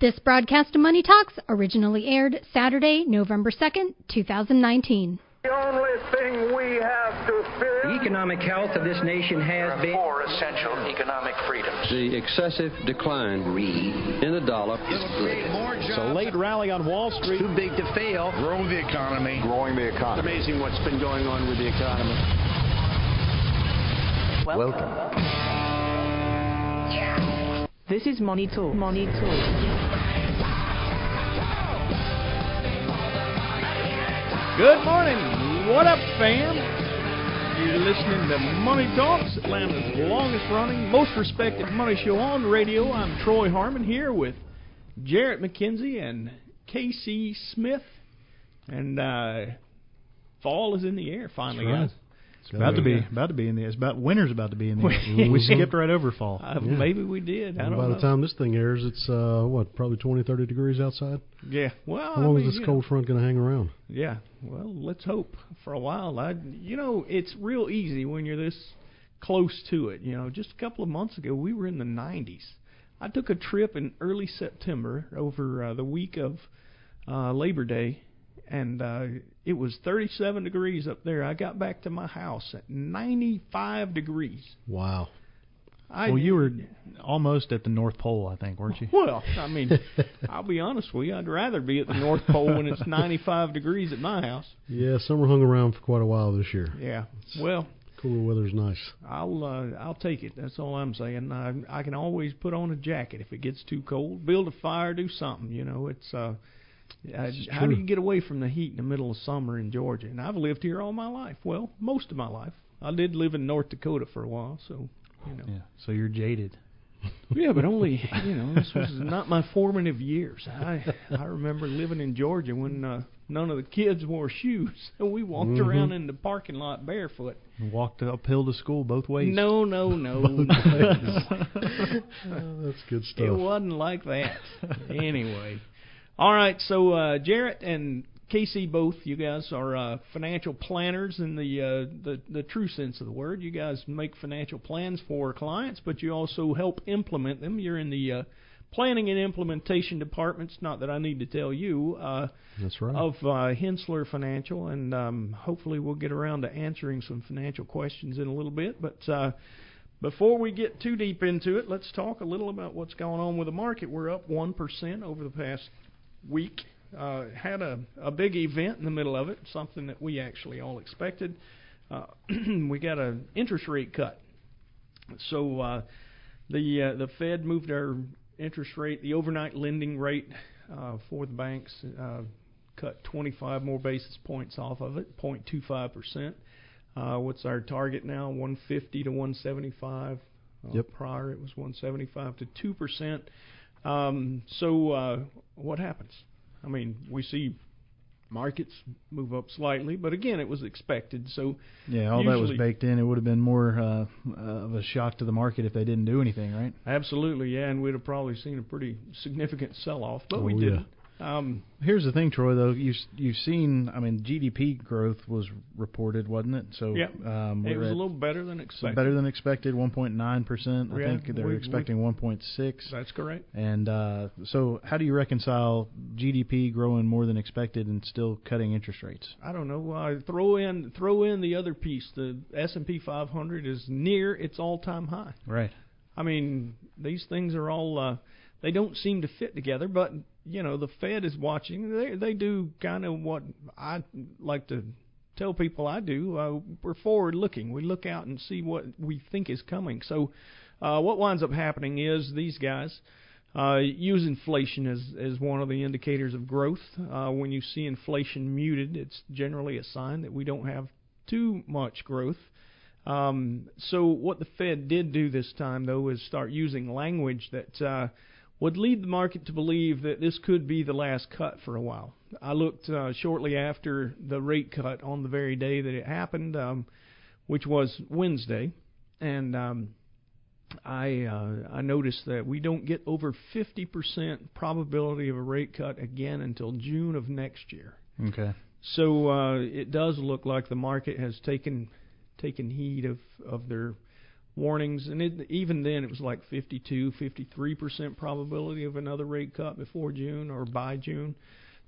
This broadcast of Money Talks originally aired Saturday, November 2nd, 2019. The only thing we have to fear. The economic health of this nation has been. Four essential economic freedoms. The excessive decline in the dollar is good. So late rally on Wall Street. Too big to fail. Grow the economy. Growing the economy. It's amazing what's been going on with the economy. Welcome. Welcome. Yeah. This is Money Talk. Money Talk. Good morning. What up, fam? You're listening to Money Talks, Atlanta's longest running, most respected money show on the radio. I'm Troy Harmon here with Jarrett McKenzie and Casey Smith. And uh, fall is in the air finally, right. guys. It's about to be about to be in the. It's about winter's about to be in the. air. we skipped right over fall. Uh, yeah. Maybe we did. I and don't know. by know. the time this thing airs, it's uh what probably 20, 30 degrees outside. Yeah. Well, how long I mean, is this cold know, front going to hang around? Yeah. Well, let's hope for a while. I, you know, it's real easy when you're this close to it. You know, just a couple of months ago, we were in the 90s. I took a trip in early September over uh, the week of uh, Labor Day and uh, it was 37 degrees up there. I got back to my house at 95 degrees. Wow. I, well, you were almost at the North Pole, I think, weren't you? Well, I mean, I'll be honest with you. I'd rather be at the North Pole when it's 95 degrees at my house. Yeah, summer hung around for quite a while this year. Yeah. Well, cooler weather's nice. I'll uh, I'll take it. That's all I'm saying. I I can always put on a jacket if it gets too cold. Build a fire, do something. You know, it's uh uh, how do you get away from the heat in the middle of summer in Georgia? And I've lived here all my life. Well, most of my life. I did live in North Dakota for a while, so you know. Yeah. So you're jaded. yeah, but only you know this was not my formative years. I I remember living in Georgia when uh, none of the kids wore shoes, and we walked mm-hmm. around in the parking lot barefoot. And walked uphill to school both ways. No, no, no. oh, that's good stuff. It wasn't like that. anyway. All right, so uh, Jarrett and Casey, both you guys are uh, financial planners in the, uh, the the true sense of the word. You guys make financial plans for clients, but you also help implement them. You're in the uh, planning and implementation departments. Not that I need to tell you. Uh, That's right. Of uh, Hensssler Financial, and um, hopefully we'll get around to answering some financial questions in a little bit. But uh, before we get too deep into it, let's talk a little about what's going on with the market. We're up one percent over the past week. Uh, had a, a big event in the middle of it, something that we actually all expected. Uh, we got an interest rate cut. So uh, the uh, the Fed moved our interest rate, the overnight lending rate uh, for the banks, uh, cut 25 more basis points off of it, 0.25 percent. Uh, what's our target now? 150 to 175. Uh, yep. Prior it was 175 to 2 percent. Um, so uh, what happens? I mean, we see markets move up slightly, but again, it was expected. So yeah, all that was baked in. It would have been more uh, of a shock to the market if they didn't do anything, right? Absolutely, yeah, and we'd have probably seen a pretty significant sell-off, but oh, we yeah. Um, Here's the thing, Troy. Though you you've seen, I mean, GDP growth was reported, wasn't it? So yeah, um, it was a little better than expected. Better than expected, 1.9 percent. I yeah, think they're we, expecting 1.6. That's correct. And uh, so, how do you reconcile GDP growing more than expected and still cutting interest rates? I don't know. Uh, throw in throw in the other piece. The S and P 500 is near its all-time high. Right. I mean, these things are all. Uh, they don't seem to fit together, but you know the Fed is watching. They they do kind of what I like to tell people I do. Uh, we're forward looking. We look out and see what we think is coming. So uh, what winds up happening is these guys uh, use inflation as as one of the indicators of growth. Uh, when you see inflation muted, it's generally a sign that we don't have too much growth. Um, so what the Fed did do this time, though, is start using language that uh, would lead the market to believe that this could be the last cut for a while. I looked uh, shortly after the rate cut on the very day that it happened, um, which was Wednesday, and um, I uh, I noticed that we don't get over 50% probability of a rate cut again until June of next year. Okay. So uh, it does look like the market has taken taken heed of of their warnings, and it, even then it was like 52, 53 percent probability of another rate cut before June or by June.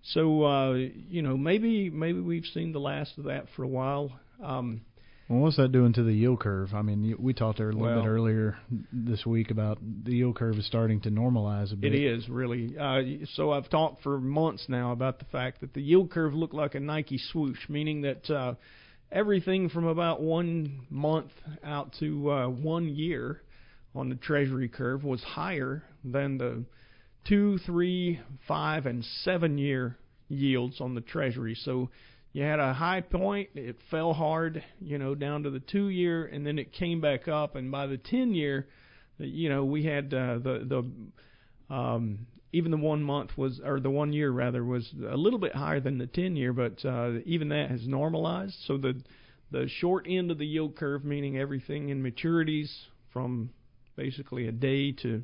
So uh, you know maybe maybe we've seen the last of that for a while. Um, well, what's that doing to the yield curve? I mean, we talked there a little well, bit earlier this week about the yield curve is starting to normalize a bit. It is really. Uh, so I've talked for months now about the fact that the yield curve looked like a Nike swoosh, meaning that uh, everything from about one month out to uh, one year on the Treasury curve was higher than the two, three, five, and seven year yields on the Treasury. So you had a high point, it fell hard, you know, down to the two year, and then it came back up, and by the ten year, you know, we had uh, the the um, even the one month was or the one year rather was a little bit higher than the ten year, but uh, even that has normalized. So the the short end of the yield curve, meaning everything in maturities from basically a day to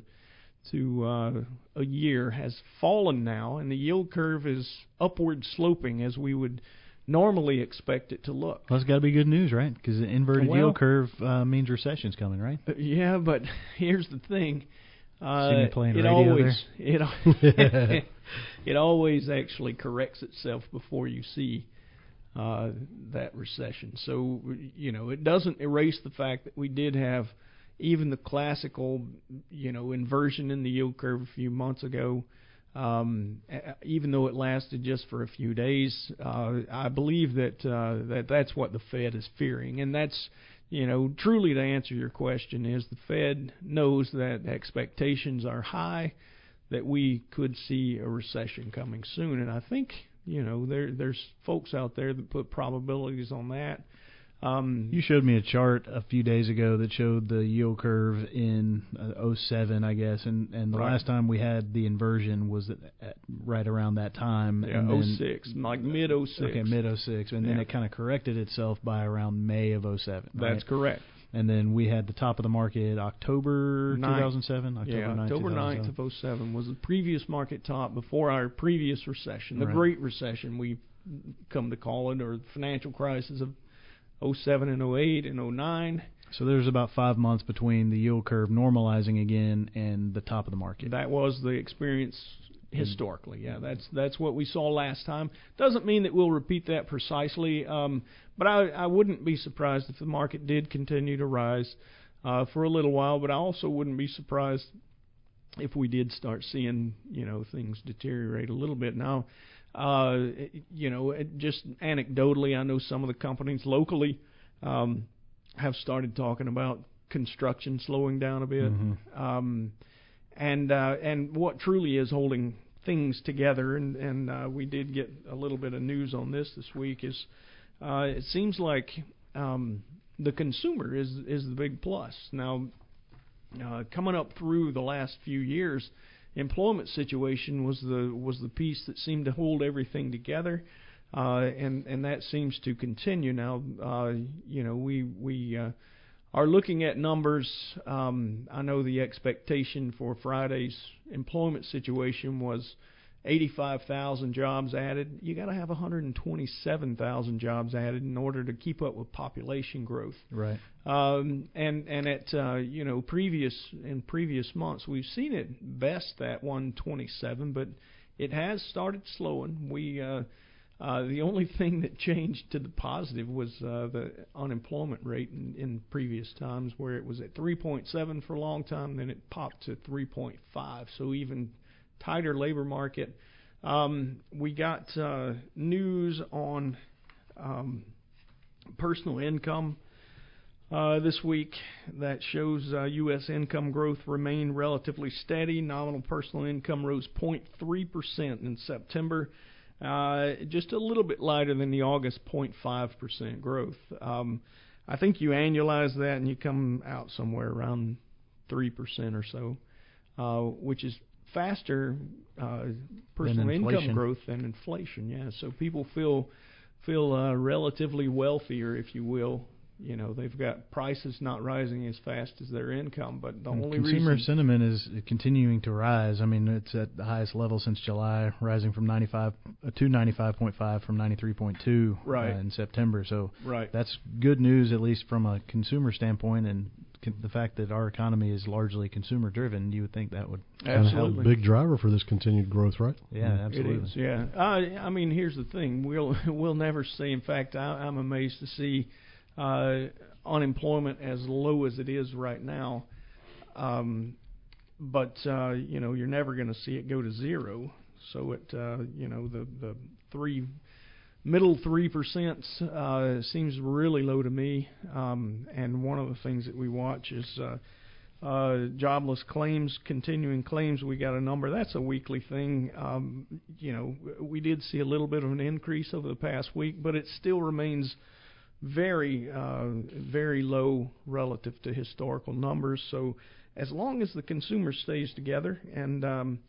to uh, a year, has fallen now, and the yield curve is upward sloping as we would normally expect it to look. Well, that's got to be good news, right? Because the inverted well, yield curve uh, means recession's coming, right? Uh, yeah, but here's the thing. Uh, it always there? it it always actually corrects itself before you see uh, that recession. So you know it doesn't erase the fact that we did have even the classical you know inversion in the yield curve a few months ago. Um, even though it lasted just for a few days, uh, I believe that uh, that that's what the Fed is fearing, and that's you know truly to answer your question is the Fed knows that expectations are high, that we could see a recession coming soon, and I think you know there there's folks out there that put probabilities on that. Um, you showed me a chart a few days ago that showed the yield curve in uh, 07, I guess, and and the right. last time we had the inversion was at, at right around that time. Yeah, and then, 06, like mid 06. Okay, mid 06, and yeah. then it kind of corrected itself by around May of 07. That's correct. And then we had the top of the market October 2007. October yeah, 9th, October 9th of 07 was the previous market top before our previous recession, the right. Great Recession we've come to call it, or the financial crisis of 07 and 08 and 09. So there's about five months between the yield curve normalizing again and the top of the market. That was the experience historically. Yeah, that's that's what we saw last time. Doesn't mean that we'll repeat that precisely, um, but I, I wouldn't be surprised if the market did continue to rise uh, for a little while. But I also wouldn't be surprised if we did start seeing you know things deteriorate a little bit. Now, uh, you know, just anecdotally, I know some of the companies locally um, have started talking about construction slowing down a bit. Mm-hmm. Um, and uh, and what truly is holding things together, and and uh, we did get a little bit of news on this this week. Is uh, it seems like um, the consumer is is the big plus now. Uh, coming up through the last few years, employment situation was the was the piece that seemed to hold everything together, uh, and and that seems to continue now. Uh, you know, we we uh, are looking at numbers. Um, I know the expectation for Friday's employment situation was 85,000 jobs added. You got to have 127,000 jobs added in order to keep up with population growth. Right. Um, and and at uh, you know previous in previous months we've seen it best at 127, but it has started slowing. We uh, uh, the only thing that changed to the positive was uh, the unemployment rate in, in previous times, where it was at 3.7 for a long time, then it popped to 3.5. So even tighter labor market. Um, we got uh, news on um, personal income uh, this week that shows uh, U.S. income growth remained relatively steady. Nominal personal income rose 0.3% in September, uh, just a little bit lighter than the August 0.5% growth. Um, I think you annualize that and you come out somewhere around 3% or so, uh, which is faster uh, personal income growth than inflation. Yeah, so people feel feel uh, relatively wealthier, if you will. You know, they've got prices not rising as fast as their income, but the And only consumer reason sentiment is continuing to rise. I mean, it's at the highest level since July, rising from 95 uh, to 95.5 from 93.2 Right. uh, in September. So right. that's good news, at least from a consumer standpoint, and the fact that our economy is largely consumer driven. You would think that would, Absolutely. big driver for this continued growth, right? yeah, absolutely. It is, yeah. Uh, I mean, here's the thing: we'll we'll never see. In fact, I, I'm amazed to see uh, unemployment as low as it is right now. Um, but uh, you know, you're never going to see it go to zero. So it, uh, you know, the the three middle three percent uh, seems really low to me. Um, and one of the things that we watch is. Uh, uh, jobless claims, continuing claims, we got a number. That's a weekly thing. Um, you know, we did see a little bit of an increase over the past week, but it still remains very, uh, very low relative to historical numbers. So, as long as the consumer stays together and um,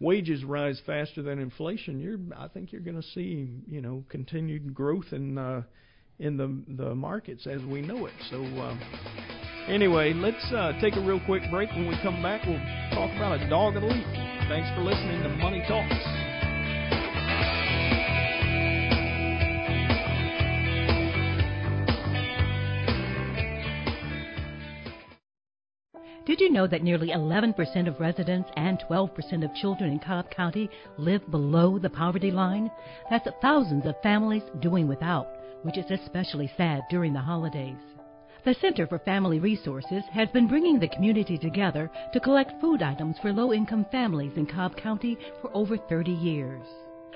wages rise faster than inflation, you're, I think you're going to see, you know, continued growth in uh, in the the markets as we know it. So. Uh, Anyway, let's uh, take a real quick break. When we come back, we'll talk about a dog of the week. Thanks for listening to Money Talks. Did you know that nearly 11% of residents and 12% of children in Cobb County live below the poverty line? That's thousands of families doing without, which is especially sad during the holidays. The Center for Family Resources has been bringing the community together to collect food items for low income families in Cobb County for over 30 years.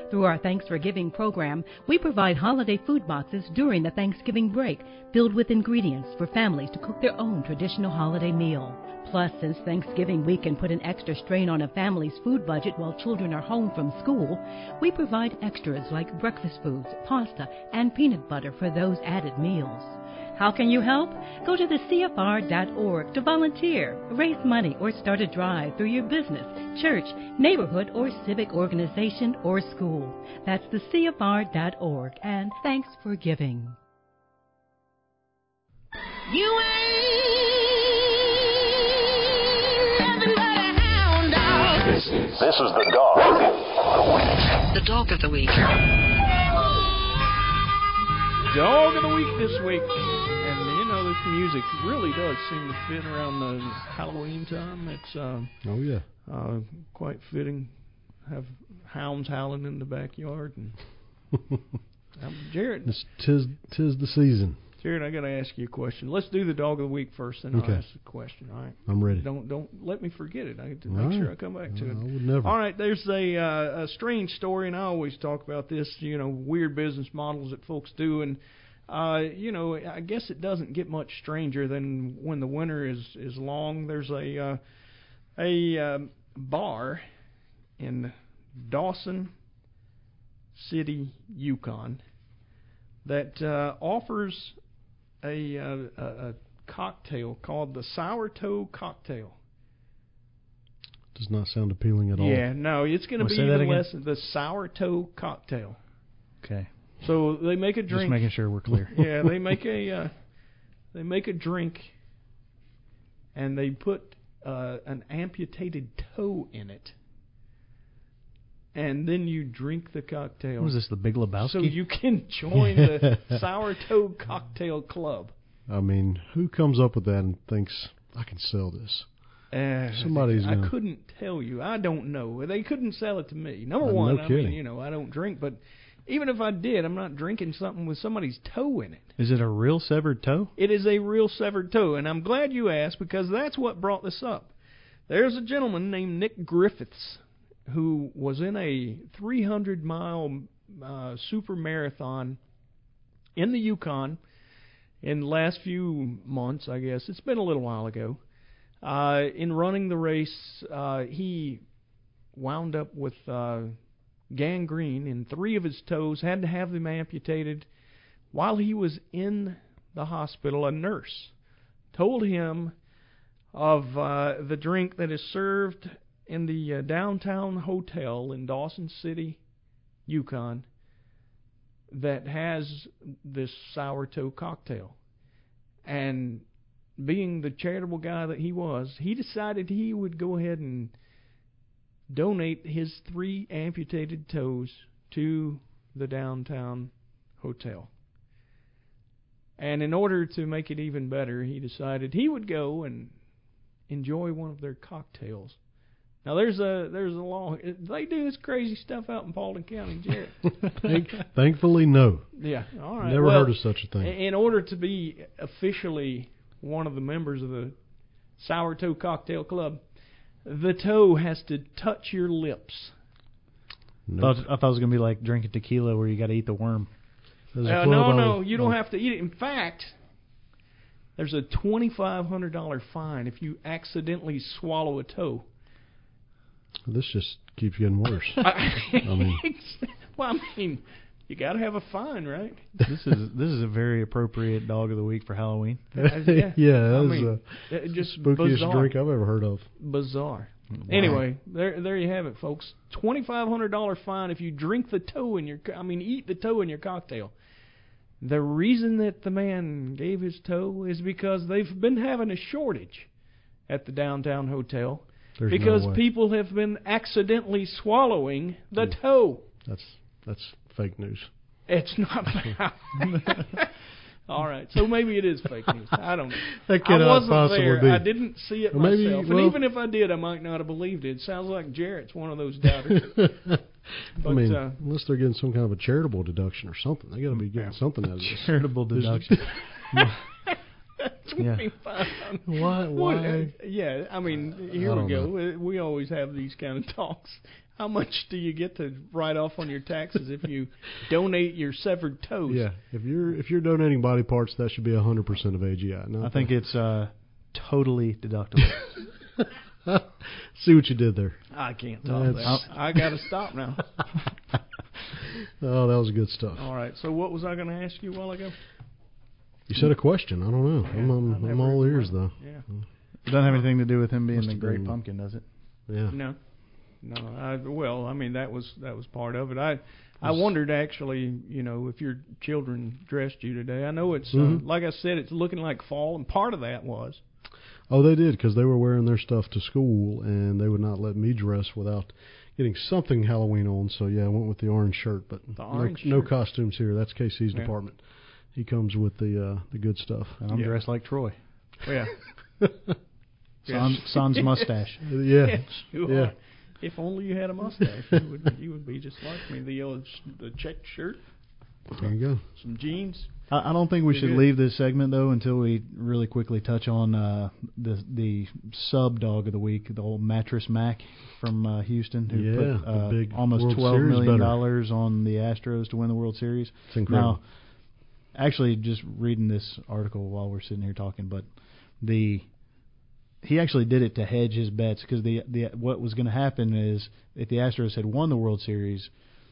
Through our Thanks for Giving program, we provide holiday food boxes during the Thanksgiving break filled with ingredients for families to cook their own traditional holiday meal. Plus, since Thanksgiving week can put an extra strain on a family's food budget while children are home from school, we provide extras like breakfast foods, pasta, and peanut butter for those added meals. How can you help? Go to the CFR.org to volunteer, raise money, or start a drive through your business, church, neighborhood, or civic organization or school. That's the CFR.org, and thanks for giving. You ain't nothing but a hound dog. This, this is the dog. The dog of the week. Dog of the week this week. Music really does seem to fit around the Halloween time. It's uh, Oh yeah. uh, quite fitting. Have hounds howling in the backyard. And um, Jarrett, It's tis tis the season. Jarrett, I got to ask you a question. Let's do the dog of the week first, then Okay. I'll ask the question. All right. I'm ready. Don't don't let me forget it. I have to make right. sure I come back to I it. would never. All right, there's a uh, a strange story, and I always talk about this. You know, weird business models that folks do, and uh, you know, I guess it doesn't get much stranger than when the winter is is long. There's a uh, a um, bar in Dawson City, Yukon, that uh, offers a, uh, a a cocktail called the Sour Toe Cocktail. Does not sound appealing at all. Yeah, no, it's going to be say that even less. The Sour Toe Cocktail. Okay. So they make a drink. Just drink. making sure we're clear. yeah, they make a uh, they make a drink, and they put uh, an amputated toe in it, and then you drink the cocktail. What is this, the Big Lebowski? So you can join the Sour Toe Cocktail Club. I mean, who comes up with that and thinks I can sell this? Uh, Somebody's I gonna- couldn't tell you. I don't know. They couldn't sell it to me. Number Uh, no one, I mean, kidding. you know, I don't drink, but even if I did, I'm not drinking something with somebody's toe in it. Is it a real severed toe? It is a real severed toe, and I'm glad you asked because that's what brought this up. There's a gentleman named Nick Griffiths who was in a 300 mile uh, super marathon in the Yukon in the last few months, I guess. It's been a little while ago. Uh, in running the race, uh, he wound up with uh, gangrene in three of his toes, had to have them amputated. While he was in the hospital, a nurse told him of uh, the drink that is served in the uh, downtown hotel in Dawson City, Yukon, that has this sour toe cocktail. And being the charitable guy that he was, he decided he would go ahead and donate his three amputated toes to the downtown hotel. And in order to make it even better, he decided he would go and enjoy one of their cocktails. Now there's a there's a law. They do this crazy stuff out in Paulding County, Jarrett. Thankfully, no. Yeah, all right. Never well, heard of such a thing. In order to be officially one of the members of the Sour Toe Cocktail Club, the toe has to touch your lips. Nope. I, thought, I thought it was gonna be like drinking tequila, where you got to eat the worm. Uh, no, no, you don't have to eat it. In fact, there's a twenty-five hundred dollar fine if you accidentally swallow a toe. This just keeps getting worse. I, I mean, well, I mean, you got to have a fine, right? This is this is a very appropriate dog of the week for Halloween. Uh, yeah, yeah, that I was mean, the uh, just spookiest bizarre. drink I've ever heard of. Bizarre. Wow. Anyway, there there you have it, folks. Twenty five hundred dollar fine if you drink the toe in your. I mean, eat the toe in your cocktail. The reason that the man gave his toe is because they've been having a shortage at the downtown hotel There's because way. people have been accidentally swallowing the toe. That's that's fake news. It's not. All right, so maybe it is fake news. I don't know. That I cannot wasn't possibly there. be. I didn't see it maybe- myself, well- and even if I did, I might not have believed it. It sounds like Jarrett's one of those doubters. I But, mean, uh, unless they're getting some kind of a charitable deduction or something, they got to be getting something out of this. Charitable deduction. Yeah. 25. Why- What, why? uh, Yeah, I mean, here I we don't go. Uh, We always have these kind of talks. How much do you get to write off on your taxes if you donate your severed toes? Yeah, if you're if you're donating body parts, that should be hundred percent of AGI. Not I think the- it's uh, totally deductible. See what you did there. I can't talk That's- that. I got to stop now. Oh, that was good stuff. All right. So what was I going to ask you a while ago? You said a question. I don't know. I'm I'm, I I'm never all ears though. Yeah. It doesn't have anything to do with him being Must the great been- pumpkin, does it? Yeah. No, no. I, well, I mean that was that was part of it. I I wondered actually, you know, if your children dressed you today. I know it's Mhm. uh, like I said, it's looking like fall, and part of that was Oh, they did because they were wearing their stuff to school, and they would not let me dress without getting something Halloween on. So yeah, I went with the orange shirt, but The no, orange no costumes here. That's Casey's Yeah. department. He comes with the uh, the good stuff. And I'm Yeah. dressed like Troy. yeah. Sans, sans mustache. yeah, Yes, you yeah. Are. If only you had a mustache, you would you would be just like me. The uh, the checked shirt, There you go. some jeans. I, I don't think we You're should good. leave this segment though until we really quickly touch on uh, the the sub dog of the week, the old mattress Mac from uh, Houston, who Yeah, put the uh, big almost World twelve Series million better. dollars on the Astros to win the World Series. It's incredible. Now, actually, just reading this article while we're sitting here talking, but the he actually did it to hedge his bets because the the what was going to happen is if the Astros had won the World Series,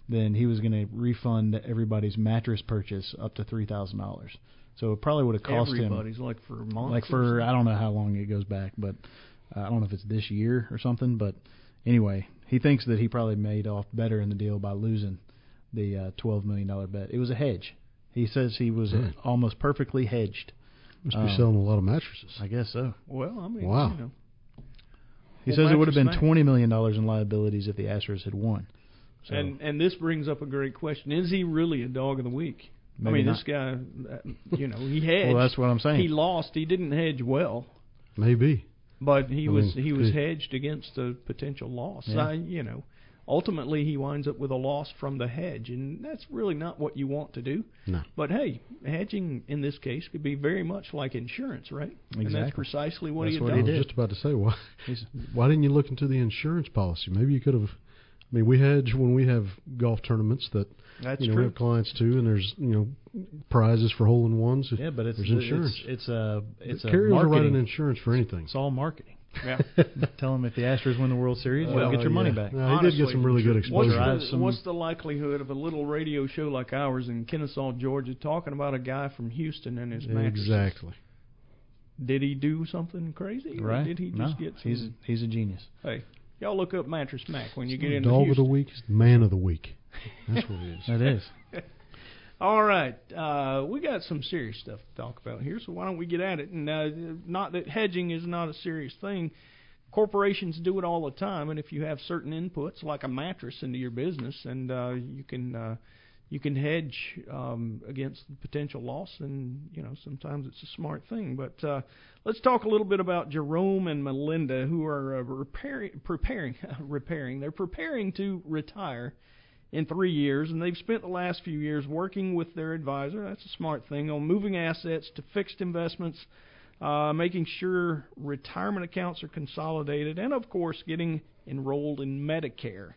then he was going to refund everybody's mattress purchase up to three thousand dollars. So it probably would have cost him Everybody's like for months. like for. I don't know how long it goes back, but uh, I don't know if it's this year or something. But anyway, he thinks that he probably made off better in the deal by losing the uh, twelve million dollar bet. It was a hedge. He says he was Yeah. almost perfectly hedged. Must be Um, selling a lot of mattresses. I guess so. Well, I mean, Wow. you know. He says it would have been mattress twenty million dollars in liabilities if the Astros had won. So And and this brings up a great question: Is he really a dog of the week? I mean, not. this guy, uh, you know, he hedged. well, that's what I'm saying. he lost. He didn't hedge well, Maybe. but he I was mean, he was he- hedged against a potential loss. Yeah. I, you know, ultimately he winds up with a loss from the hedge, and that's really not what you want to do. No. But hey, hedging in this case could be very much like insurance, right? And that's precisely what That's he had what I he done. was just about to say why. Why didn't you look into the insurance policy? Maybe you could have. I mean, we hedge when we have golf tournaments that That's you know we have clients too, and there's you know prizes for hole in ones. yeah, but it's there's insurance. It's it's a it's a Carriers are marketing. writing insurance for anything. It's all marketing. Yeah. Tell them if the Astros win the World Series, Well, you'll get your money back. No, he did get some really good exposure. Drive the, some- what's the likelihood of a little radio show like ours in Kennesaw, Georgia, talking about a guy from Houston and his mattresses? Exactly. Did he do something crazy, or Right? did he just no, get some? he's he's a genius. hey, Y'all look up Mattress Mac when you get into Dog Houston. of the week man of the week. That's what it is. That is. All right, uh, we got some serious stuff to talk about here, so why don't we get at it? And uh, not that hedging is not a serious thing. Corporations do it all the time, and if you have certain inputs, like a mattress, into your business, and uh, you can uh, you can hedge um, against potential loss, and you know sometimes it's a smart thing. But uh, let's talk a little bit about Jerome and Melinda, who are uh, repairing, preparing, repairing. They're preparing to retire in three years, and they've spent the last few years working with their advisor. That's a smart thing on moving assets to fixed investments, uh, making sure retirement accounts are consolidated, and of course, getting enrolled in Medicare.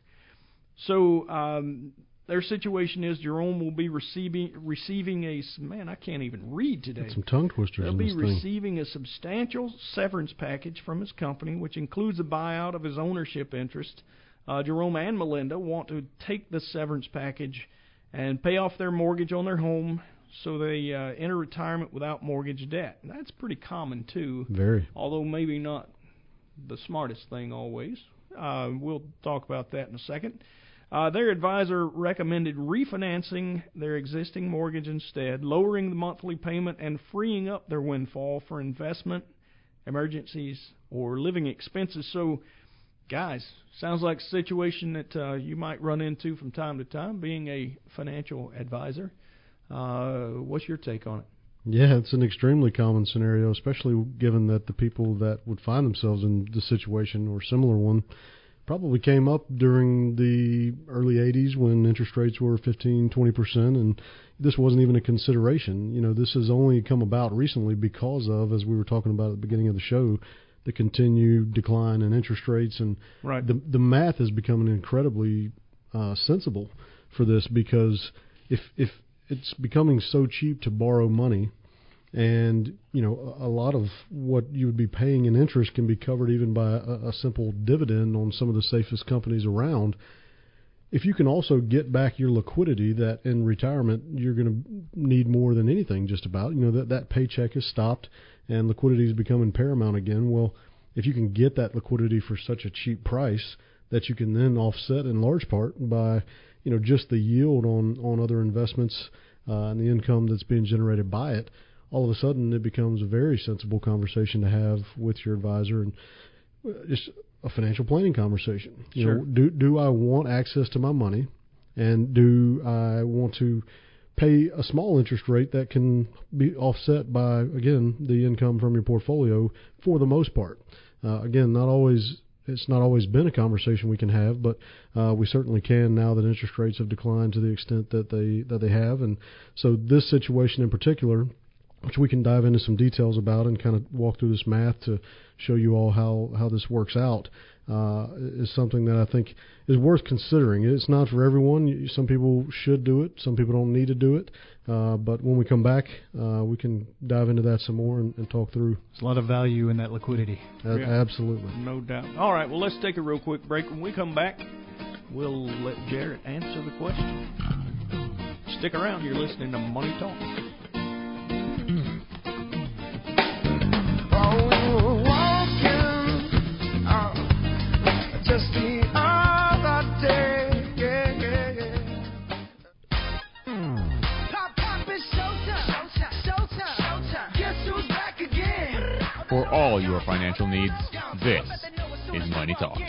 So um, their situation is Jerome will be receiving receiving a man. I can't even read today. Got some tongue twisters He'll be this thing. receiving a substantial severance package from his company, which includes a buyout of his ownership interest. Uh, Jerome and Melinda want to take the severance package and pay off their mortgage on their home so they uh, enter retirement without mortgage debt. And that's pretty common, too. Very. Although maybe not the smartest thing always. Uh, we'll talk about that in a second. Uh, their advisor recommended refinancing their existing mortgage instead, lowering the monthly payment, and freeing up their windfall for investment, emergencies, or living expenses. So, guys, sounds like a situation that uh, you might run into from time to time, being a financial advisor. Uh, what's your take on it? Yeah, it's an extremely common scenario, especially given that the people that would find themselves in the situation or similar one probably came up during the early 80s when interest rates were 15, 20%, and this wasn't even a consideration. You know, this has only come about recently because of, as we were talking about at the beginning of the show, the continued decline in interest rates, and right. the the math is becoming incredibly uh, sensible for this because if if it's becoming so cheap to borrow money, and you know a, a lot of what you would be paying in interest can be covered even by a, a simple dividend on some of the safest companies around. If you can also get back your liquidity that in retirement you're going to need more than anything just about, you know that that paycheck is stopped and liquidity is becoming paramount again. Well, if you can get that liquidity for such a cheap price that you can then offset in large part by you know just the yield on on other investments uh, and the income that's being generated by it, all of a sudden it becomes a very sensible conversation to have with your advisor and uh, just a financial planning conversation. You Sure. know, do do I want access to my money, and do I want to pay a small interest rate that can be offset by again the income from your portfolio for the most part. Uh, again, not always it's not always been a conversation we can have, but uh, we certainly can now that interest rates have declined to the extent that they that they have, and so this situation in particular, which we can dive into some details about and kind of walk through this math to show you all how how this works out, uh, is something that I think is worth considering. It's not for everyone. Some people should do it. Some people don't need to do it. Uh, but when we come back, uh, we can dive into that some more and, and talk through. There's a lot of value in that liquidity. Uh, Yeah. Absolutely. No doubt. All right, well, let's take a real quick break. When we come back, we'll let Jarrett answer the question. Stick around. You're listening to Money Talk. For all your financial needs, this is Money Talks.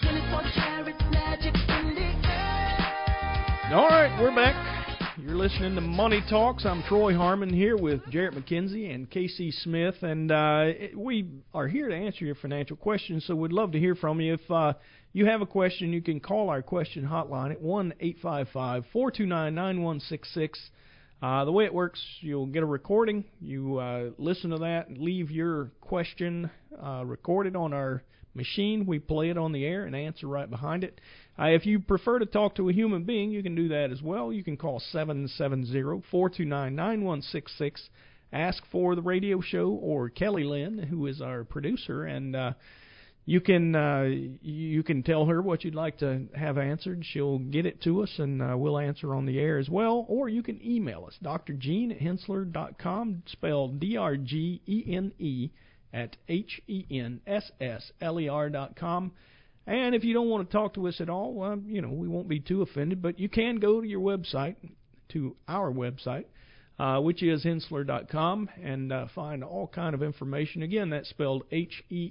24 karat magic in the air. All right, we're back. You're listening to Money Talks. I'm Troy Harmon here with Jarrett McKenzie and Casey Smith, and uh, we are here to answer your financial questions. So we'd love to hear from you. If uh, you have a question, you can call our question hotline at one eight five five four two nine nine one six six. Uh, the way it works, you'll get a recording. You uh, listen to that, leave your question uh, recorded on our machine. We play it on the air and answer right behind it. Uh, if you prefer to talk to a human being, you can do that as well. You can call 770-429-9166. Ask for the radio show or Kelly Lynn, who is our producer, and uh, you can uh, you can tell her what you'd like to have answered. She'll get it to us, and uh, we'll answer on the air as well. Or you can email us, drgene at hensssler dot com, spelled D-R-G-E-N-E at H-E-N-S-S-L-E-R dot com. And if you don't want to talk to us at all, well, you know, we won't be too offended, but you can go to your website, to our website, uh, which is hensssler.com, and uh, find all kind of information. Again, that's spelled H-E-N-S-S-L-E-R.com.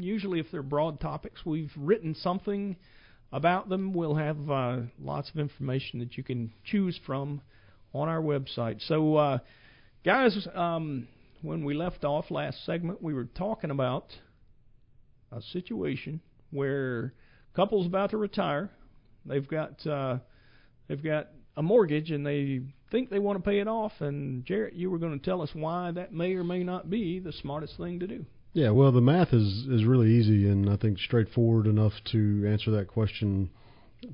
Usually, if they're broad topics, we've written something about them. We'll have uh, lots of information that you can choose from on our website. So, uh, guys, um, when we left off last segment, we were talking about a situation where couple's about to retire. They've got uh, they've got a mortgage and they think they want to pay it off. And Jarrett, you were going to tell us why that may or may not be the smartest thing to do. Yeah, well, the math is is really easy and I think straightforward enough to answer that question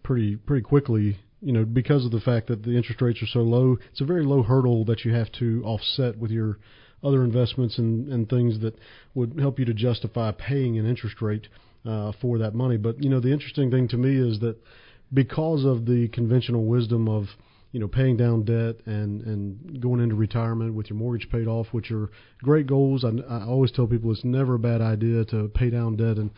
pretty pretty quickly. You know, because of the fact that the interest rates are so low, it's a very low hurdle that you have to offset with your other investments and, and things that would help you to justify paying an interest rate uh, for that money. But you know, the interesting thing to me is that because of the conventional wisdom of you know paying down debt and and going into retirement with your mortgage paid off, which are great goals. I, I always tell people it's never a bad idea to pay down debt, and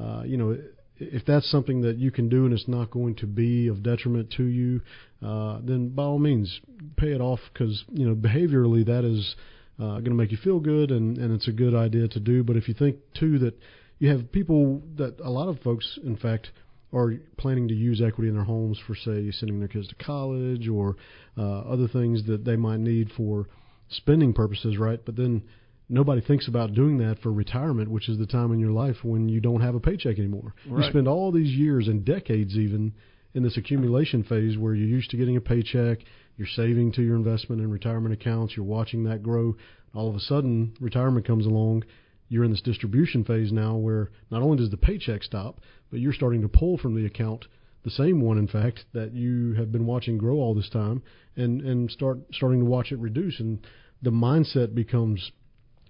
uh, you know if that's something that you can do and it's not going to be of detriment to you, uh, then by all means pay it off because you know behaviorally that is uh, going to make you feel good and and it's a good idea to do. But if you think too that you have people that a lot of folks, in fact, are planning to use equity in their homes for, say, sending their kids to college or uh, other things that they might need for spending purposes, right? But then nobody thinks about doing that for retirement, which is the time in your life when you don't have a paycheck anymore. Right. You spend all these years and decades even in this accumulation phase where you're used to getting a paycheck, you're saving to your investment and retirement accounts, you're watching that grow. All of a sudden, retirement comes along you're in this distribution phase now where not only does the paycheck stop, but you're starting to pull from the account the same one, in fact, that you have been watching grow all this time, and and start starting to watch it reduce, and the mindset becomes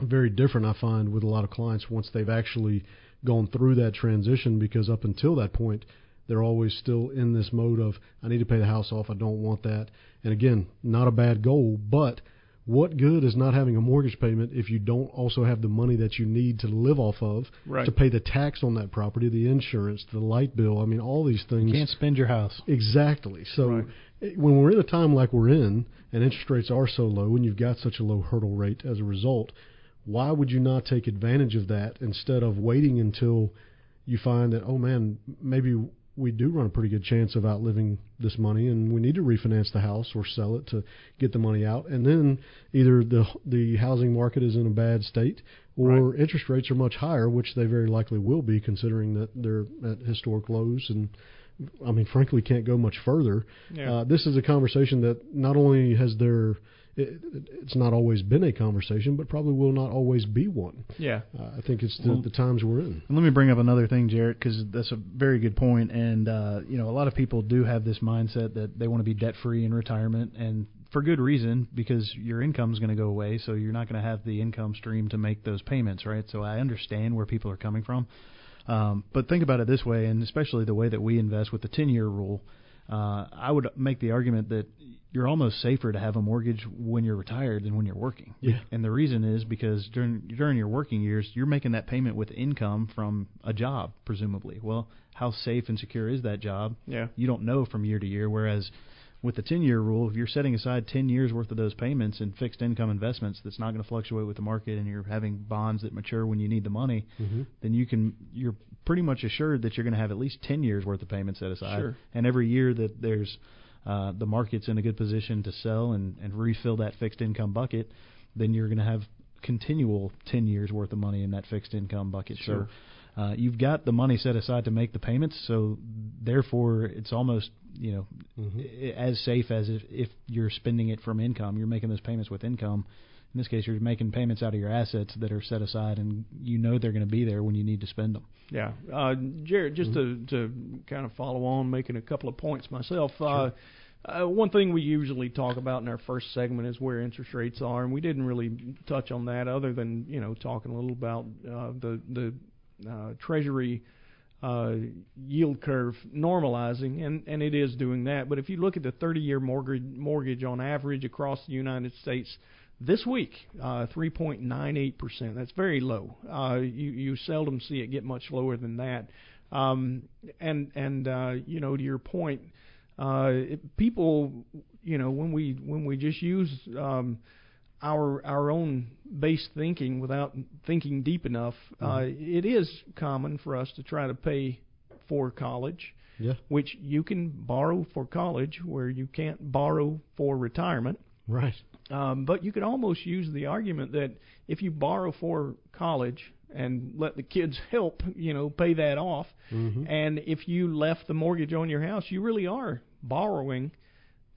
very different. I find with a lot of clients once they've actually gone through that transition, because up until that point, they're always still in this mode of I need to pay the house off, I don't want that, and again, not a bad goal, but what good is not having a mortgage payment if you don't also have the money that you need to live off of right. to pay the tax on that property, the insurance, the light bill? I mean, all these things. You can't spend your house. Exactly. So right. Eh, when we're in a time like we're in, and interest rates are so low, and you've got such a low hurdle rate as a result, why would you not take advantage of that instead of waiting until you find that oh man, maybe we do run a pretty good chance of outliving this money, and we need to refinance the house or sell it to get the money out. And then either the the housing market is in a bad state, or right. interest rates are much higher, which they very likely will be, considering that they're at historic lows and. I mean, frankly, can't go much further. Yeah. Uh, this is a conversation that not only has there it, it's not always been a conversation, but probably will not always be one. Yeah, uh, I think it's the, well, the times we're in. And let me bring up another thing, Jarrett, because that's a very good point. And uh, you know, a lot of people do have this mindset that they want to be debt free in retirement, and for good reason, because your income is going to go away, so you're not going to have the income stream to make those payments, right? So I understand where people are coming from. Um, but think about it this way, and especially the way that we invest with the 10 year rule. Uh, I would make the argument that you're almost safer to have a mortgage when you're retired than when you're working. Yeah. And the reason is because during during your working years, you're making that payment with income from a job, presumably. Well, how safe and secure is that job? Yeah. You don't know from year to year. Whereas with the 10 year rule, if you're setting aside 10 years worth of those payments in fixed income investments that's not going to fluctuate with the market and you're having bonds that mature when you need the money, mm-hmm. then you can you're pretty much assured that you're going to have at least 10 years worth of payments set aside. Sure. And every year that there's uh, the market's in a good position to sell and, and refill that fixed income bucket, then you're going to have continual 10 years worth of money in that fixed income bucket. Sure. So uh, you've got the money set aside to make the payments, so therefore it's almost you know mm-hmm. as safe as if, if you're spending it from income. You're making those payments with income. In this case, you're making payments out of your assets that are set aside, and you know they're going to be there when you need to spend them. Yeah, uh, Jarrett, just mm-hmm. to to kind of follow on, making a couple of points myself. Sure. Uh, uh, one thing we usually talk about in our first segment is where interest rates are, and we didn't really touch on that other than you know talking a little about uh, the the uh, Treasury uh, yield curve normalizing, and and it is doing that. But if you look at the 30-year mortgage mortgage on average across the United States, This week, uh, 3.98%. That's very low. Uh, you you seldom see it get much lower than that. Um, and and uh, you know, to your point, uh, it, people, you know, when we when we just use um, our our own base thinking without thinking deep enough, uh, it is common for us to try to pay for college, Yeah. which you can borrow for college, where you can't borrow for retirement. Right. Um, but you could almost use the argument that if you borrow for college and let the kids help, you know, pay that off, Mhm. and if you left the mortgage on your house, you really are borrowing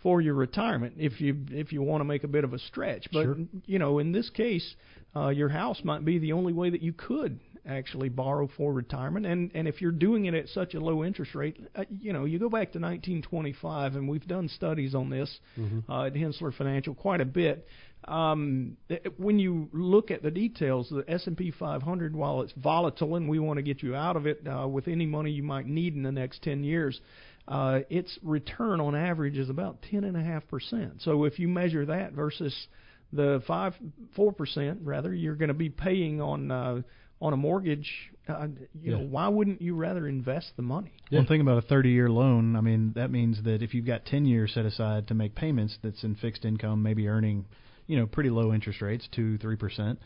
for your retirement if you if you want to make a bit of a stretch. But Sure. you know, in this case, uh, your house might be the only way that you could actually borrow for retirement. And and if you're doing it at such a low interest rate, uh, you know, you go back to 1925, and we've done studies on this Mhm. uh, at Henssler Financial quite a bit. Um, th- when you look at the details, the S&P 500, while it's volatile and we want to get you out of it uh, with any money you might need in the next 10 years, uh, its return on average is about 10.5%. So if you measure that versus the five, four percent, rather, you're going to be paying on uh, on a mortgage. Uh, you know, why wouldn't you rather invest the money? One thing about a 30-year loan, I mean, that means that if you've got 10 years set aside to make payments, that's in fixed income, maybe earning, you know, pretty low interest rates, two, three percent.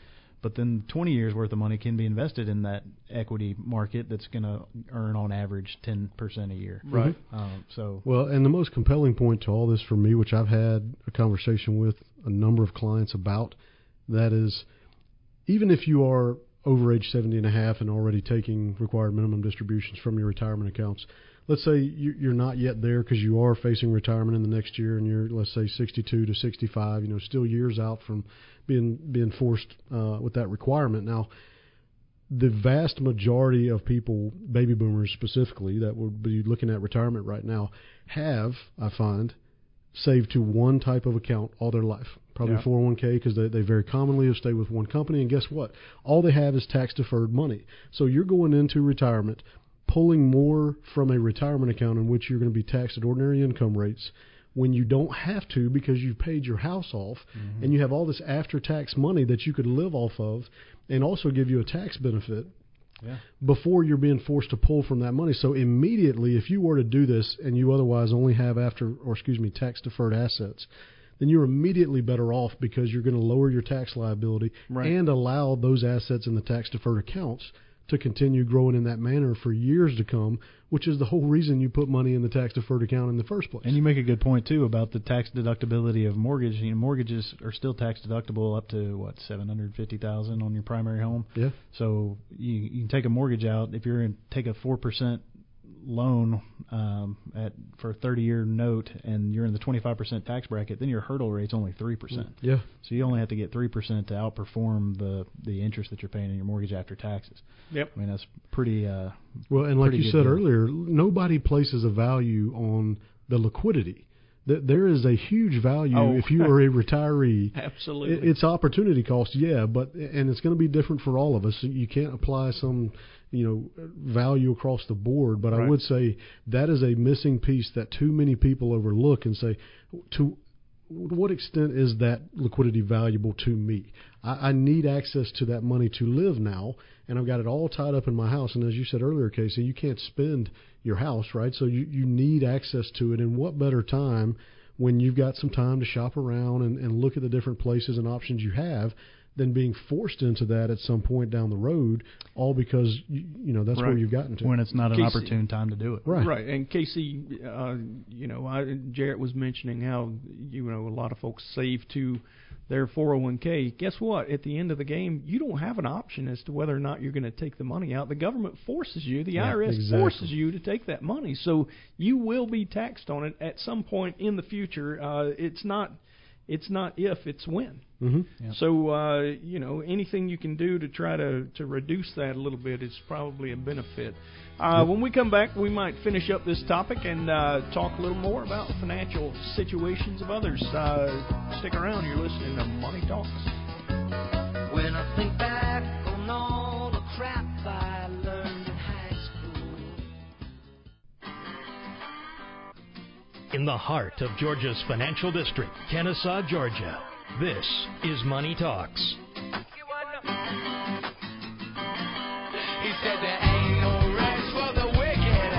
But then 20 years worth of money can be invested in that equity market that's going to earn on average 10 percent a year. Right. Um, so Well, and the most compelling point to all this for me, which I've had a conversation with a number of clients about, that is, even if you are over age 70 and a half and already taking required minimum distributions from your retirement accounts, let's say you- you're not yet there because you are facing retirement in the next year and you're, let's say, 62 to 65, you know, still years out from being being forced uh, with that requirement. Now, the vast majority of people, baby boomers specifically, that would be looking at retirement right now, have, I find, saved to one type of account all their life. Probably Yeah. 401k because they, they very commonly have stayed with one company. And guess what? All they have is tax deferred money. So you're going into retirement pulling more from a retirement account in which you're going to be taxed at ordinary income rates when you don't have to because you've paid your house off Mm-hmm. and you have all this after tax money that you could live off of and also give you a tax benefit Yeah. before you're being forced to pull from that money. So immediately, if you were to do this and you otherwise only have after, or excuse me, tax deferred assets, then you're immediately better off because you're going to lower your tax liability Right. and allow those assets in the tax deferred accounts to continue growing in that manner for years to come, which is the whole reason you put money in the tax deferred account in the first place. And you make a good point too about the tax deductibility of mortgage. You know, mortgages are still tax deductible up to what seven hundred fifty thousand on your primary home. Yeah. So you, you can take a mortgage out if you're in take a four percent loan um, at for a thirty year note, and you're in the twenty five percent tax bracket. Then your hurdle rate's only three percent. Yeah. So you only have to get three percent to outperform the the interest that you're paying in your mortgage after taxes. Yep. I mean that's pretty. Uh, Well, and like you said deal. earlier, nobody places a value on the liquidity. Th- There is a huge value Oh. if you are a retiree. Absolutely. It- It's opportunity cost, yeah, but and it's going to be different for all of us. You can't apply some, you know, value across the board. But I would say that is a missing piece that too many people overlook and say, to what extent is that liquidity valuable to me? I, I need access to that money to live now, and I've got it all tied up in my house. And as you said earlier, Casey, you can't spend your house, right? So you, you need access to it. And what better time when you've got some time to shop around and, and look at the different places and options you have than being forced into that at some point down the road, all because you, you know that's where you've gotten to. when it's not an Casey- opportune time to do it. Right. Right. And Casey, uh, you know, I, Jarrett was mentioning how you know a lot of folks save to their 401k. Guess what? At the end of the game, you don't have an option as to whether or not you're going to take the money out. The government forces you. The Yeah, IRS exactly. forces you to take that money. So you will be taxed on it at some point in the future. Uh, it's not. It's not if, it's when. Mm-hmm. So uh, you know anything you can do to try to to reduce that a little bit is probably a benefit. Uh, When we come back, we might finish up this topic and uh, talk a little more about financial situations of others. Uh, stick around. You're listening to Money Talks. In the heart of Georgia's financial district, Kennesaw, Georgia, This is Money Talks. He said there ain't no rest for the wicked.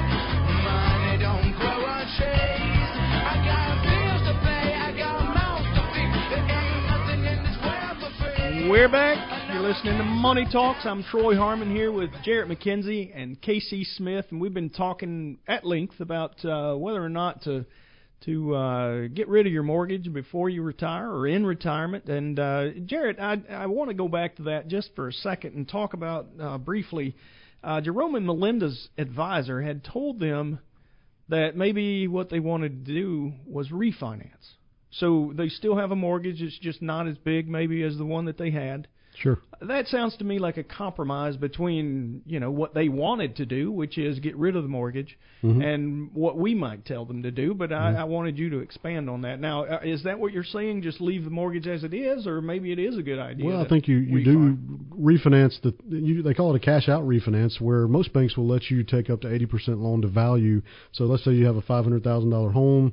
Money don't grow on trees. I got bills to pay. I got mouths to feed. There ain't nothing in this world for free. We're back. Listening to Money Talks. I'm Troy Harmon here with Jarrett McKenzie and Casey Smith, and we've been talking at length about uh, whether or not to to uh, get rid of your mortgage before you retire or in retirement. And uh, Jarrett, I, I want to go back to that just for a second and talk about uh, briefly. Uh, Jerome and Melinda's advisor had told them that maybe what they wanted to do was refinance. So they still have a mortgage. It's just not as big, maybe, as the one that they had. Sure. That sounds to me like a compromise between you know what they wanted to do, which is get rid of the mortgage, Mhm. and what we might tell them to do. But I, I wanted you to expand on that. Now, uh, is that what you're saying? Just leave the mortgage as it is, or maybe it is a good idea? Well, I think you, you do refinance the you they call it a cash out refinance where most banks will let you take up to 80% loan to value. So let's say you have a $500,000 home,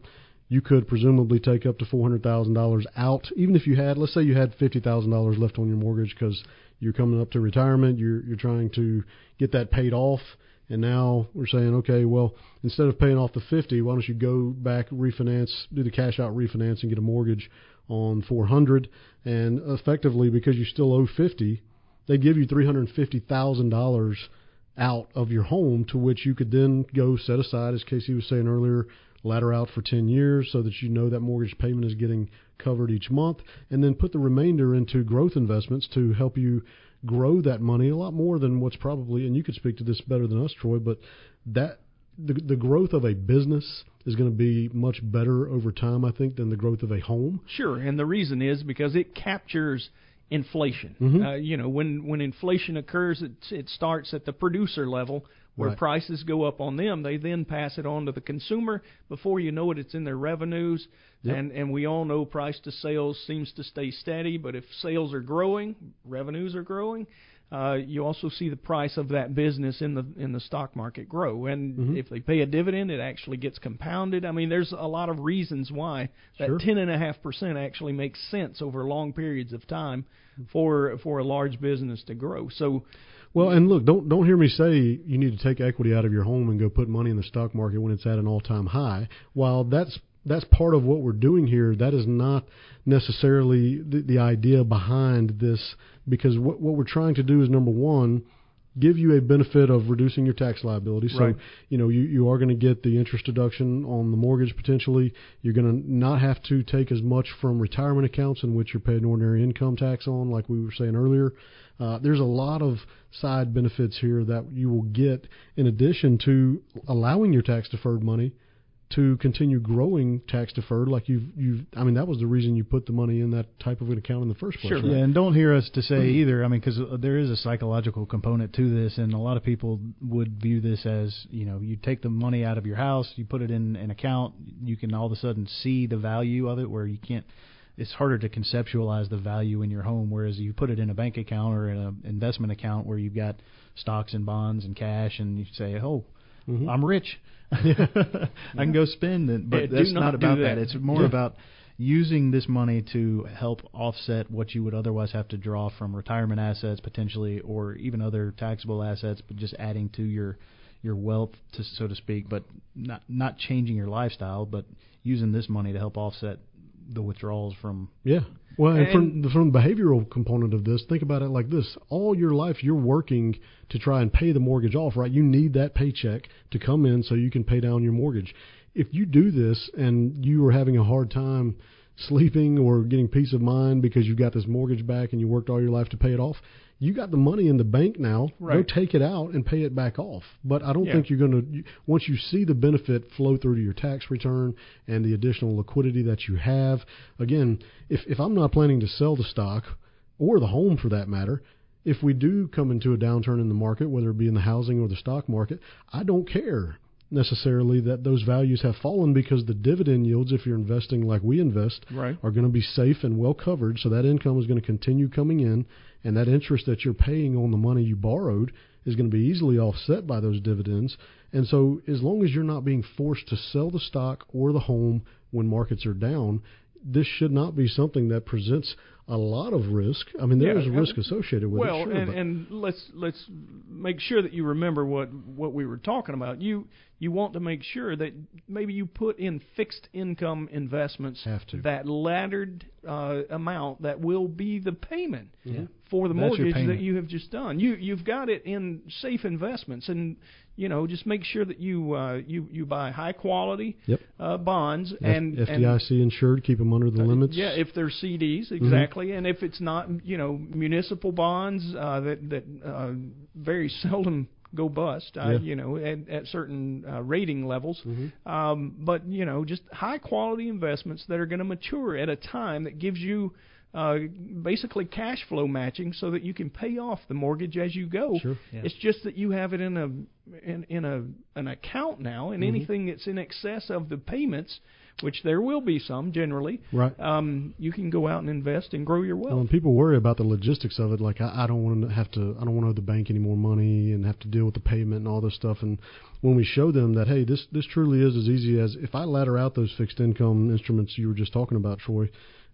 you could presumably take up to $400,000 out. Even if you had let's say you had $50,000 left on your mortgage cuz you're coming up to retirement, you're you're trying to get that paid off and now we're saying, okay, well, instead of paying off the 50, why don't you go back refinance, do the cash out refinance and get a mortgage on 400 and effectively because you still owe 50, they give you $350,000 out of your home to which you could then go set aside as Casey was saying earlier, ladder out for 10 years so that you know that mortgage payment is getting covered each month and then put the remainder into growth investments to help you grow that money a lot more than what's probably and you could speak to this better than us Troy but that the the growth of a business is going to be much better over time I think than the growth of a home Sure, and the reason is because it captures inflation. Mhm. Uh, you know, when when inflation occurs, it it starts at the producer level where Right. prices go up on them. They then pass it on to the consumer. Before you know it, it's in their revenues. Yep. And and we all know price to sales seems to stay steady. But if sales are growing, revenues are growing. Uh, you also see the price of that business in the in the stock market grow, and Mhm. if they pay a dividend, it actually gets compounded. I mean, there's a lot of reasons why that ten and a half percent actually makes sense over long periods of time for for a large business to grow. So, Well, and look, don't don't hear me say you need to take equity out of your home and go put money in the stock market when it's at an all-time high. While that's that's part of what we're doing here, that is not necessarily the, the idea behind this. Because what what we're trying to do is number one, give you a benefit of reducing your tax liability. So Right. you know you you are going to get the interest deduction on the mortgage potentially. You're going to not have to take as much from retirement accounts in which you're paying ordinary income tax on, like we were saying earlier. Uh, there's a lot of side benefits here that you will get in addition to allowing your tax deferred money to continue growing tax deferred like you've you've I mean that was the reason you put the money in that type of an account in the first place. right? Yeah, and don't hear us to say either. I mean, because there is a psychological component to this, and a lot of people would view this as you know, you take the money out of your house, you put it in an account, you can all of a sudden see the value of it, where you can't. It's harder to conceptualize the value in your home, whereas you put it in a bank account or in an investment account where you've got stocks and bonds and cash, and you say, "Oh, Mhm. I'm rich, I can go spend it." But Yeah, that's not not about that. that. It's more Yeah. about using this money to help offset what you would otherwise have to draw from retirement assets potentially or even other taxable assets but just adding to your your wealth to so to speak but not not changing your lifestyle but using this money to help offset the withdrawals from Yeah. Well, and, from And- the, from the behavioral component of this, think about it like this: all your life, you're working to try and pay the mortgage off, right? You need that paycheck to come in so you can pay down your mortgage. If you do this and you are having a hard time sleeping or getting peace of mind because you've got this mortgage back and you worked all your life to pay it off, you got the money in the bank now. Go take it out and pay it back off. But I don't Yeah. think you're going to once you see the benefit flow through to your tax return and the additional liquidity that you have. Again, if if I'm not planning to sell the stock or the home for that matter, if we do come into a downturn in the market, whether it be in the housing or the stock market, I don't care necessarily that those values have fallen because the dividend yields, if you're investing like we invest, Right. are going to be safe and well covered. So that income is going to continue coming in, and that interest that you're paying on the money you borrowed is going to be easily offset by those dividends. And so, as long as you're not being forced to sell the stock or the home when markets are down, this should not be something that presents a lot of risk. I mean, there Yeah, is risk associated with well, it. Sure, and, and let's let's make sure that you remember what what we were talking about. You you want to make sure that maybe you put in fixed income investments Have to. that laddered uh, amount that will be the payment Yeah. for the That's mortgage that you have just done. You you've got it in safe investments and. You know, just make sure that you uh, you you buy high quality Yep. uh, bonds F- and and FDIC insured, keep them under the limits. yeah, if they're CDs, Mm-hmm. exactly, and if it's not, you know, municipal bonds uh, that that uh, very seldom go bust, uh, Yeah. you know, at, at certain uh, rating levels. Mm-hmm. Um, but you know, just high quality investments that are going to mature at a time that gives you. Uh, basically cash flow matching so that you can pay off the mortgage as you go. Sure. Yeah. It's just that you have it in a in, in a an account now, and Mhm. anything that's in excess of the payments, which there will be some generally, Right. um, you can go out and invest and grow your wealth. Well, and people worry about the logistics of it. Like, I, I don't want to have to, I don't want to owe the bank any more money and have to deal with the payment and all this stuff. And when we show them that, hey, this this truly is as easy as if I ladder out those fixed income instruments you were just talking about, Troy,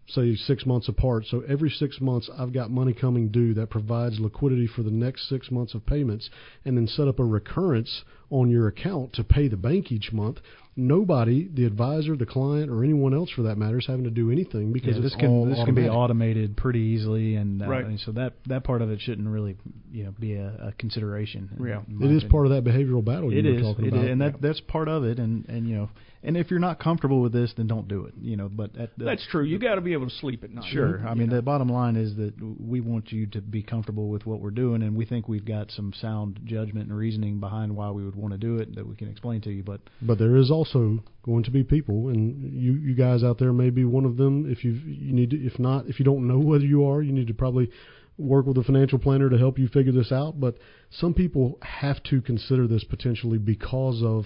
say six months apart. So every six months, I've got money coming due that provides liquidity for the next six months of payments, and then set up a recurrence on your account to pay the bank each month. Nobody, the advisor, the client, or anyone else for that matter, is having to do anything because yeah, it's this can all this can be automated pretty easily, and uh, Right. and so that that part of it shouldn't really you know be a, a consideration. Yeah. in my It is opinion. part of that behavioral battle you It were is, talking it about. is, and that that's part of it. And and you know, and if you're not comfortable with this, then don't do it. You know, but at the, That's true. You got to be able to sleep at night. Sure. I mean, know. the bottom line is that we want you to be comfortable with what we're doing, and we think we've got some sound judgment and reasoning behind why we would want to do it that we can explain to you. But But there is also going to be people, and you you guys out there may be one of them. If you you need to, if not, if you don't know whether you are, you need to probably work with a financial planner to help you figure this out. But some people have to consider this potentially because of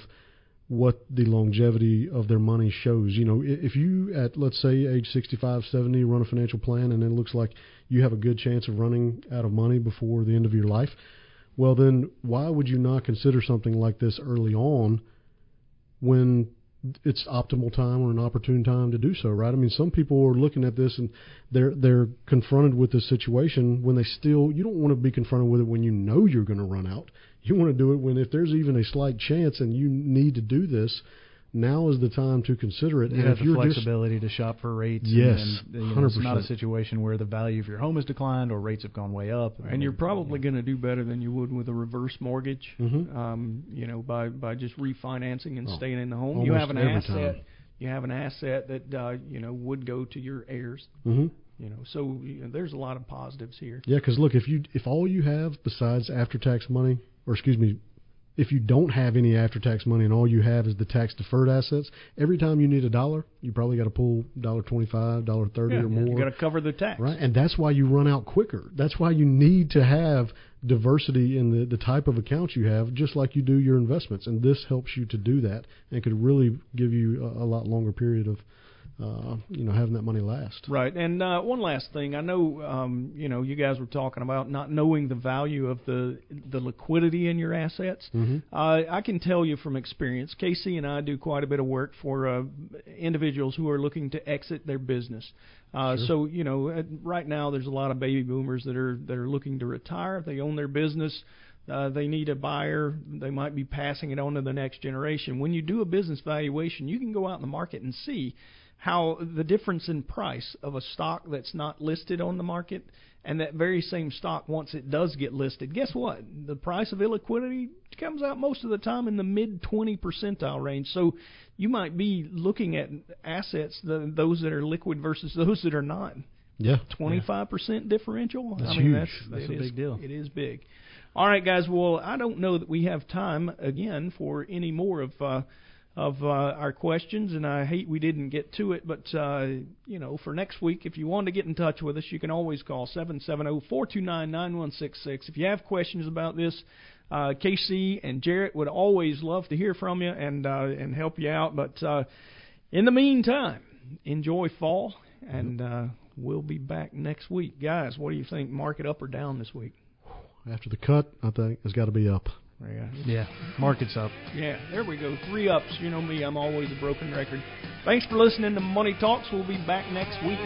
what the longevity of their money shows. You know, if you at let's say age 65, 70 run a financial plan and it looks like you have a good chance of running out of money before the end of your life, well then why would you not consider something like this early on when it's optimal time or an opportune time to do so, right? I mean, some people are looking at this and they're they're confronted with this situation when they still you don't want to be confronted with it when you know you're going to run out. You want to do it when if there's even a slight chance and you need to do this, now is the time to consider it. you and have if the you're just flexibility to shop for rates. Yes, and, and you know, it's not a situation where the value of your home has declined or rates have gone way up. and you're probably going to do better than you would with a reverse mortgage. Mhm. Um, you know, by by just refinancing and Oh, staying in the home, you have an asset. time. You have an asset that uh, you know would go to your heirs. hmm You know, so you know, there's a lot of positives here. Yeah, because look, if you if all you have besides after tax money, or excuse me, if you don't have any after tax money and all you have is the tax deferred assets, every time you need a dollar, you probably got to pull dollar twenty five, dollar thirty Yeah, or more. you got to cover the tax. Right, and that's why you run out quicker. That's why you need to have diversity in the, the type of accounts you have, just like you do your investments. And this helps you to do that, and could really give you a, a lot longer period of, uh, you know, having that money last. Right, and uh, one last thing, I know, um, you know, you guys were talking about not knowing the value of the the liquidity in your assets. Mhm. Uh, I can tell you from experience, Casey and I do quite a bit of work for uh, individuals who are looking to exit their business. Uh, Sure. So you know, right now there's a lot of baby boomers that are that are looking to retire. They own their business. Uh, they need a buyer. They might be passing it on to the next generation. When you do a business valuation, you can go out in the market and see how the difference in price of a stock that's not listed on the market and that very same stock once it does get listed guess what the price of illiquidity comes out most of the time in the mid 20 percentile range so you might be looking at assets the, those that are liquid versus those that are not Yeah. 25% differential That's I mean huge. that's That's a is- big deal. it is big all right guys well I don't know that we have time again for any more of uh of uh, our questions, and I hate we didn't get to it. But uh, you know, for next week, if you want to get in touch with us, you can always call seven seven zero four two nine nine one six six. If you have questions about this, uh, Casey and Jarrett would always love to hear from you and uh, and help you out. But uh, in the meantime, enjoy fall, and uh, we'll be back next week, guys. What do you think? Market up or down this week? After the cut, I think it's got to be up. Yeah. Yeah, market's up. Yeah, there we go. Three ups. You know me, I'm always a broken record. Thanks for listening to Money Talks. We'll be back next week.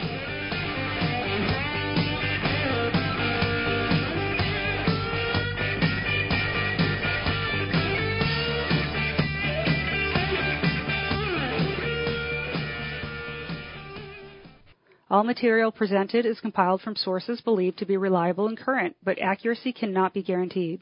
All material presented is compiled from sources believed to be reliable and current, but accuracy cannot be guaranteed.